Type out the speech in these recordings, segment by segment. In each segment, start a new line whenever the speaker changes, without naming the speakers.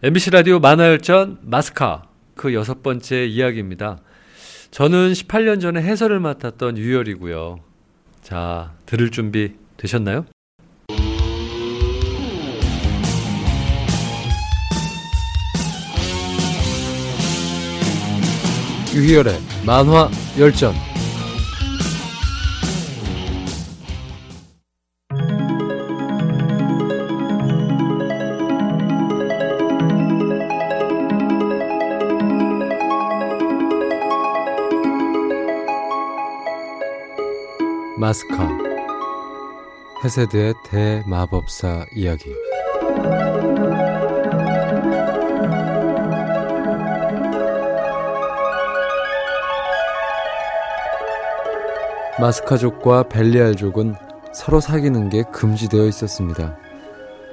MBC 라디오 만화열전 마스카 그 여섯 번째 이야기입니다. 저는 18년 전에 해설을 맡았던 유열이고요. 자, 들을 준비 되셨나요?
유희열의 만화 열전 마스카 헤세드의 대마법사 이야기 마스카족과 벨리알족은 서로 사귀는 게 금지되어 있었습니다.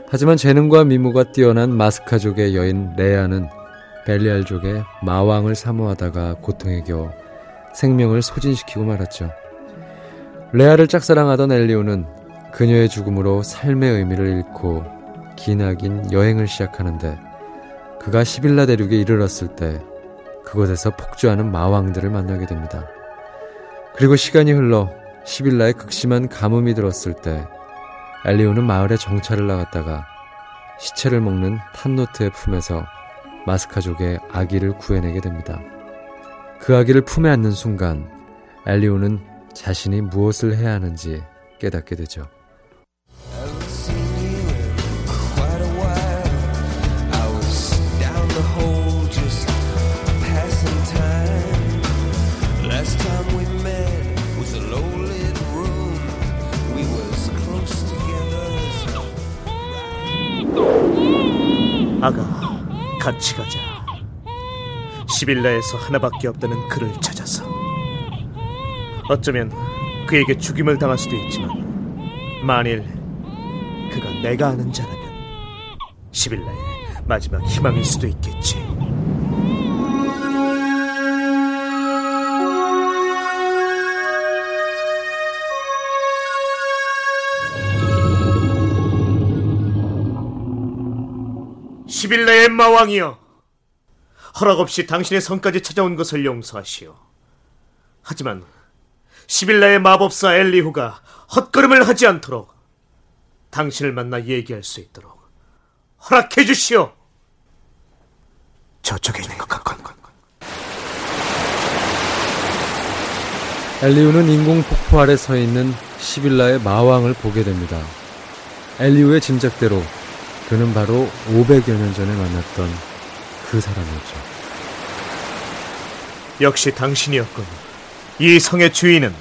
하지만 재능과 미모가 뛰어난 마스카족의 여인 레아는 벨리알족의 마왕을 사모하다가 고통에 겨워 생명을 소진시키고 말았죠. 레아를 짝사랑하던 엘리오는 그녀의 죽음으로 삶의 의미를 잃고 기나긴 여행을 시작하는데 그가 시빌라 대륙에 이르렀을 때 그곳에서 폭주하는 마왕들을 만나게 됩니다. 그리고 시간이 흘러 시빌라의 극심한 가뭄이 들었을 때 엘리오는 마을에 정찰을 나갔다가 시체를 먹는 탄노트의 품에서 마스카족의 아기를 구해내게 됩니다. 그 아기를 품에 안는 순간 엘리오는 자신이 무엇을 해야 하는지 깨닫게 되죠.
아가, 같이 가자. 시빌라에서 하나밖에 없다는 그를 찾아서. 어쩌면 그에게 죽임을 당할 수도 있지만, 만일 그가 내가 아는 자라면 시빌라의 마지막 희망일 수도 있겠지. 시빌라의 마왕이여 허락 없이 당신의 성까지 찾아온 것을 용서하시오 하지만 시빌라의 마법사 엘리후가 헛걸음을 하지 않도록 당신을 만나 얘기할 수 있도록 허락해 주시오 저쪽에 있는 것 같군
엘리우는 인공 폭포 아래 서 있는 시빌라의 마왕을 보게 됩니다. 엘리우의 짐작대로 그는 바로 500여 년 전에 만났던 그 사람이었죠.
역시 당신이었군 이 성의 주인은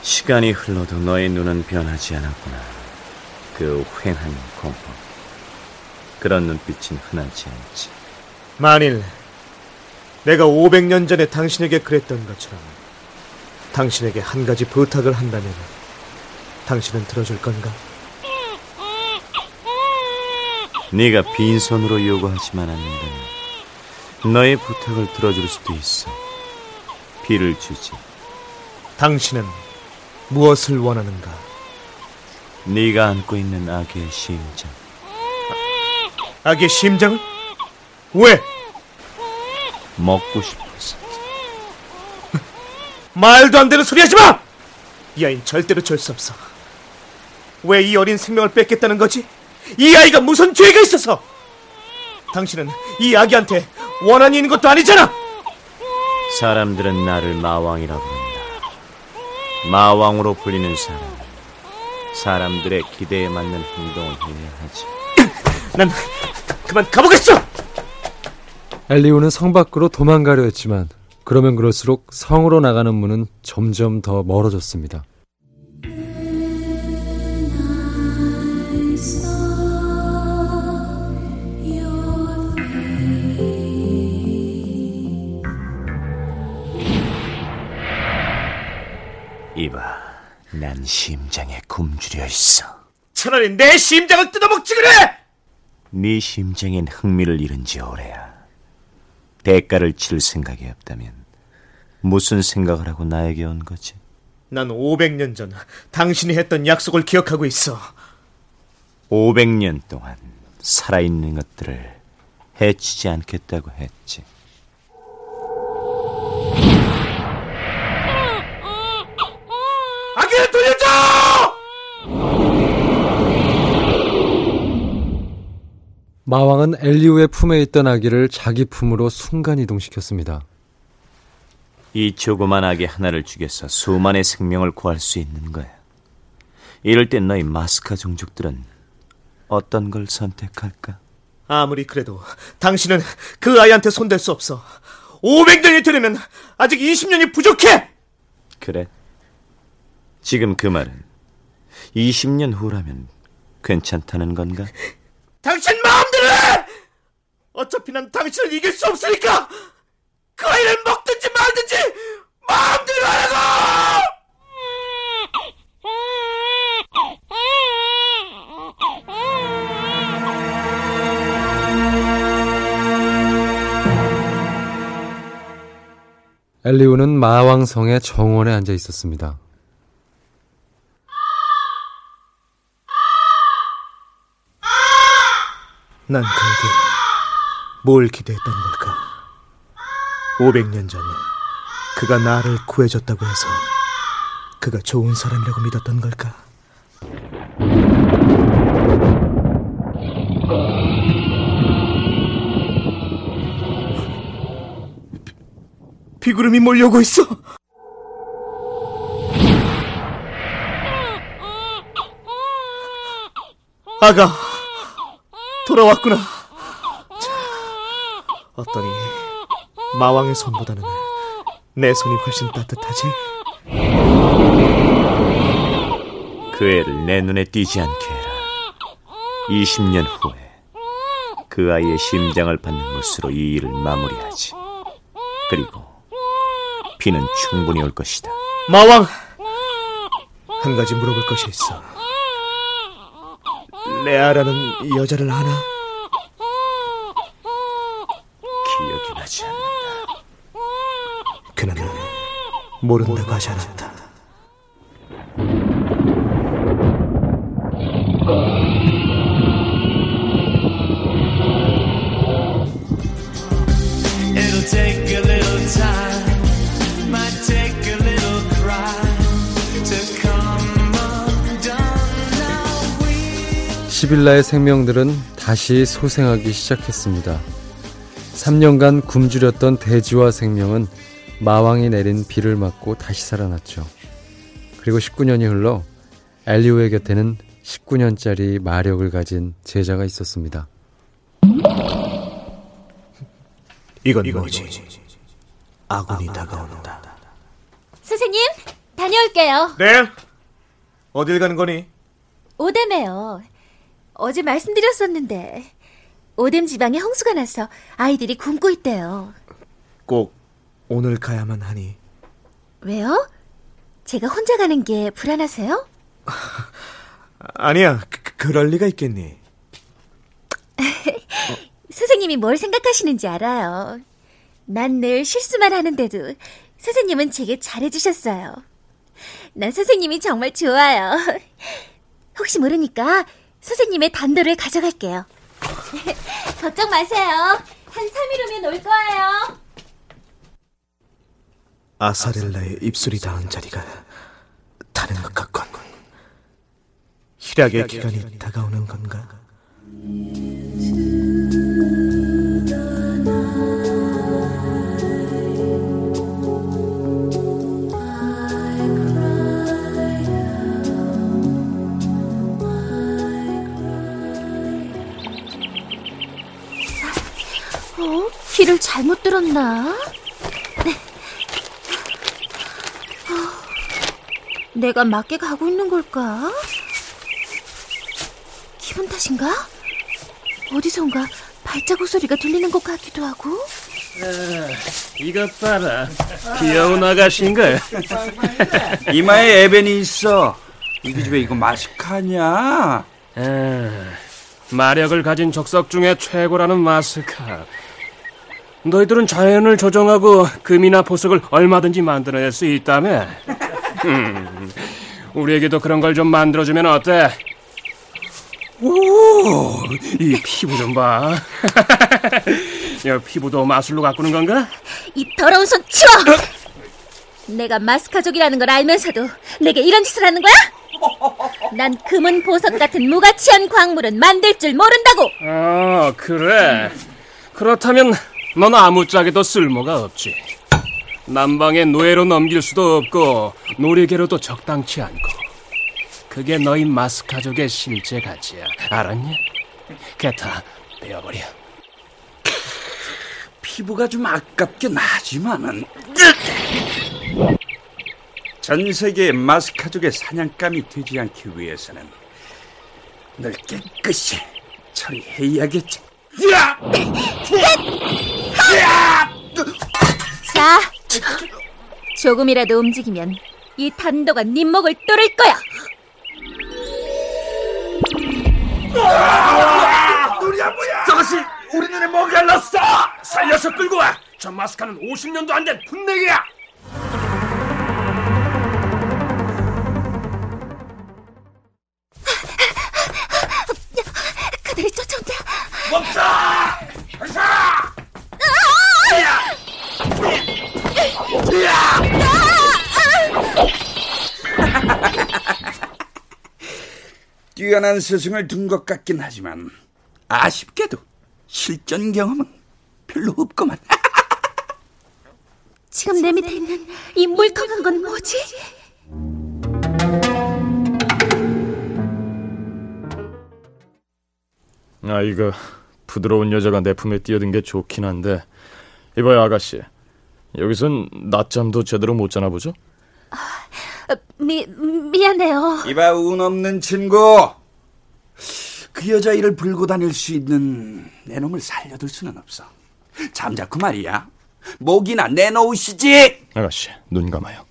시간이 흘러도 너의 눈은 변하지 않았구나. 그 휑한 공포. 그런 눈빛은 흔하지 않지.
만일 내가 500년 전에 당신에게 그랬던 것처럼 당신에게 한 가지 부탁을 한다면 당신은 들어줄 건가?
네가 빈손으로 요구하지만 않는다면 너의 부탁을 들어줄 수도 있어. 비를 주지.
당신은 무엇을 원하는가?
네가 안고 있는 아기의 심장.
아기의 심장을? 왜?
먹고 싶어서.
말도 안 되는 소리 하지 마! 이 아이는 절대로 줄 수 없어. 왜 이 어린 생명을 뺏겠다는 거지? 이 아이가 무슨 죄가 있어서? 당신은 이 아기한테 원한이 있는 것도 아니잖아!
사람들은 나를 마왕이라 부른다. 마왕으로 불리는 사람은 사람들의 기대에 맞는 행동을 해야 하지.
난 그만 가보겠어!
엘리우는 성 밖으로 도망가려 했지만 그러면 그럴수록 성으로 나가는 문은 점점 더 멀어졌습니다.
이봐, 난 심장에 굶주려 있어.
차라리 내 심장을 뜯어먹지 그래!
네 심장엔 흥미를 잃은 지 오래야. 대가를 치를 생각이 없다면 무슨 생각을 하고 나에게 온 거지?
난 500년 전 당신이 했던 약속을 기억하고 있어.
500년 동안 살아있는 것들을 해치지 않겠다고 했지.
마왕은 엘리우의 품에 있던 아기를 자기 품으로 순간 이동시켰습니다.
이 조그만 아기 하나를 죽여서 수만의 생명을 구할 수 있는 거야. 이럴 땐 너희 마스카 종족들은 어떤 걸 선택할까?
아무리 그래도 당신은 그 아이한테 손댈 수 없어. 500년이 되려면 아직 20년이 부족해!
그래? 지금 그 말은 20년 후라면 괜찮다는 건가?
당신! 어차피 난 당신을 이길 수 없으니까! 그 아이를 먹든지 말든지 마음대로 하라고!
엘리우는 마왕성의 정원에 앉아 있었습니다.
난 그에게 뭘 기대했던 걸까? 500년 전 그가 나를 구해줬다고 해서 그가 좋은 사람이라고 믿었던 걸까? 비- 비구름이 몰려오고 있어. 아가 돌아왔구나. 자, 어떠니 마왕의 손보다는 내 손이 훨씬 따뜻하지?
그 애를 내 눈에 띄지 않게 해라. 20년 후에 그 아이의 심장을 받는 것으로 이 일을 마무리하지. 그리고 비는 충분히 올 것이다.
마왕 한 가지 물어볼 것이 있어. 레아라는 이 여자를 아나?
기억이 나지 않는다.
그는 모른다고 하지 않았다.
시빌라의 생명들은 다시 소생하기 시작했습니다. 3년간 굶주렸던 대지와 생명은 마왕이 내린 비를 맞고 다시 살아났죠. 그리고 19년이 흘러 엘리오의 곁에는 19년짜리 마력을 가진 제자가 있었습니다.
이건 뭐지? 아군이 다가온다.
선생님, 다녀올게요.
네? 어딜 가는 거니?
오뎀에요. 어제 말씀드렸었는데 오뎀 지방에 홍수가 나서 아이들이 굶고 있대요.
꼭 오늘 가야만 하니.
왜요? 제가 혼자 가는 게 불안하세요?
아니야, 그, 그럴 리가 있겠니?
선생님이 뭘 생각하시는지 알아요. 난 늘 실수만 하는데도 선생님은 제게 잘해주셨어요. 난 선생님이 정말 좋아요. 혹시 모르니까 선생님의 단도를 가져갈게요. 걱정 마세요. 한 3일 후면 올 거예요.
아사렐라의 입술이 닿은 자리가 다른 것 같군. 희락의 기간이 다가오는 건가?
어? 귀를 잘못 들었나? 네. 어, 내가 맞게 가고 있는 걸까? 기분 탓인가? 어디선가 발자국 소리가 들리는 것 같기도 하고.
이것 봐라. 귀여운 아가씨인가? 이마에 에벤이 있어. 우리 집에 이거 마스카냐? 마력을 가진 적석 중에 최고라는 마스카. 너희들은 자연을 조정하고 금이나 보석을 얼마든지 만들어낼 수 있다며. 음, 우리에게도 그런 걸 좀 만들어주면 어때? 오, 이 피부 좀 봐. 야, 피부도 마술로 가꾸는 건가?
이 더러운 손 치워! 내가 마스카족이라는 걸 알면서도 내게 이런 짓을 하는 거야? 난 금은 보석 같은 무가치한 광물은 만들 줄 모른다고!
아, 그래. 그렇다면 넌 아무짝에도 쓸모가 없지. 남방의 노예로 넘길 수도 없고 놀이개로도 적당치 않고. 그게 너희 마스카족의 실제 가치야. 알았냐? 게타, 베어버려.
피부가 좀 아깝긴 하지만은 전 세계의 마스카족의 사냥감이 되지 않기 위해서는 널 깨끗이 처리해야겠지. 야!
자, 조금이라도 움직이면 이 단도가 네 목을 뚫을 거야!
저것이 우리 눈에 뭐 갈랐어?
살려서 끌고 와! 저 마스카는 50년도 안 된 분내기야!
뛰어난 스승을 둔 것 같긴 하지만 아쉽게도 실전 경험은 별로 없구만.
지금 내 밑에 있는 이 물컹한 건 뭐지?
아 이거 부드러운 여자가 내 품에 뛰어든 게 좋긴 한데 이봐요 아가씨 여기선 낮잠도 제대로 못 자나 보죠?
어, 미, 미안해요.
이봐 운 없는 친구. 그 여자 일을 불고 다닐 수 있는 내 놈을 살려둘 수는 없어. 잠자코 말이야. 목이나 내놓으시지.
아가씨 눈 감아요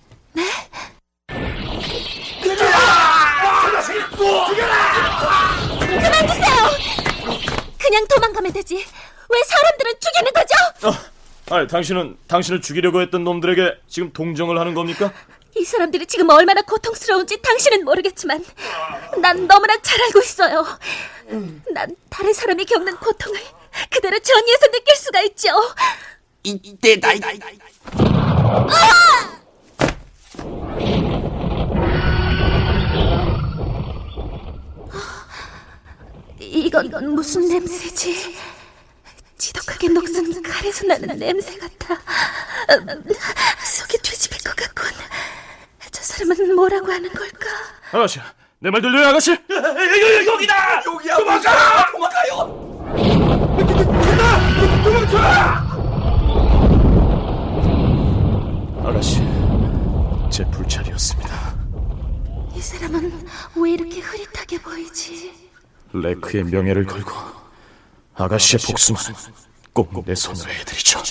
그냥 도망가면 되지. 왜 사람들은 죽이는 거죠?
아 당신은 당신을 죽이려고 했던 놈들에게 지금 동정을 하는 겁니까?
이 사람들이 지금 얼마나 고통스러운지 당신은 모르겠지만 난 너무나 잘 알고 있어요. 난 다른 사람이 겪는 고통을 그대로 전이에서 느낄 수가 있죠.
이때 나이
이건 무슨 냄새지? 지독하게 녹슨 칼에서 나는 냄새 같아. 음, 속이 뒤집힐 것 같군. 저 사람은 뭐라고 하는 걸까?
아가씨 내 말 들려요 아가씨?
여기다. 여기야. 도망가. 도망가요.
아가씨 제 불찰이었습니다
이 사람은 왜 이렇게 흐릿하게 보이지?
레크의 명예를 걸고 아가씨의 복수만 꼭내 손으로 해드리죠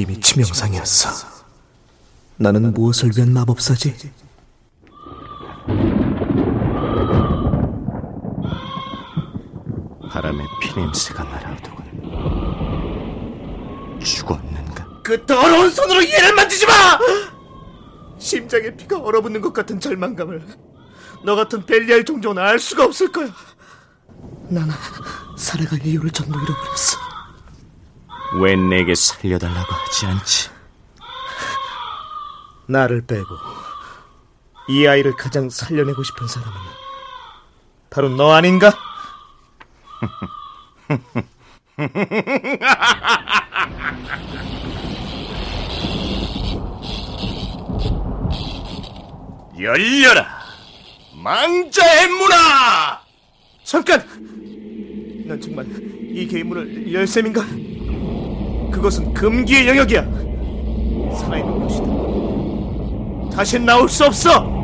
이미 치명상이었어. 나는 무엇을 위한 마법사지?
바람에 피냄새가 날아오더군. 죽었는가?
그 더러운 손으로 얘를 만지지 마! 심장에 피가 얼어붙는 것 같은 절망감을 너 같은 벨리알 종족은 알 수가 없을 거야. 나는 살아갈 이유를 전부 잃어버렸어.
왜 내게 살려달라고 하지 않지?
나를 빼고 이 아이를 가장 살려내고 싶은 사람은 바로 너 아닌가?
열려라! 망자의 문화!
잠깐! 난 정말 이 괴물을 열 셈인가? 그것은 금기의 영역이야. 살아있는 곳이다. 다신 나올 수 없어!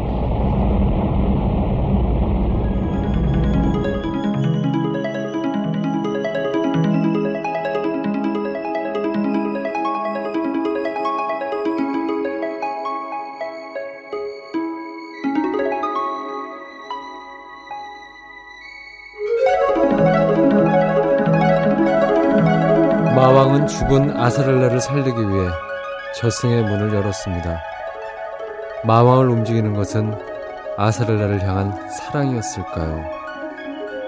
죽은 아사렐라를 살리기 위해 저승의 문을 열었습니다. 마왕을 움직이는 것은 아사렐라를 향한 사랑이었을까요?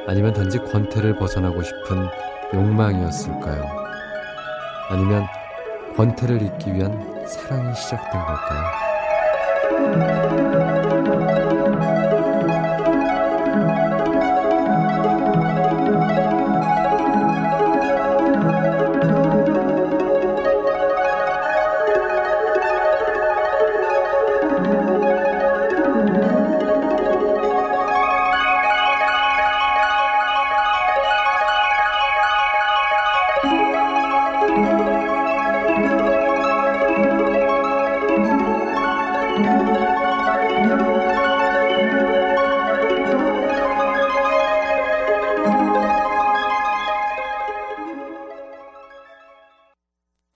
아니면 단지 권태를 벗어나고 싶은 욕망이었을까요? 아니면 권태를 잊기 위한 사랑이 시작된 걸까요?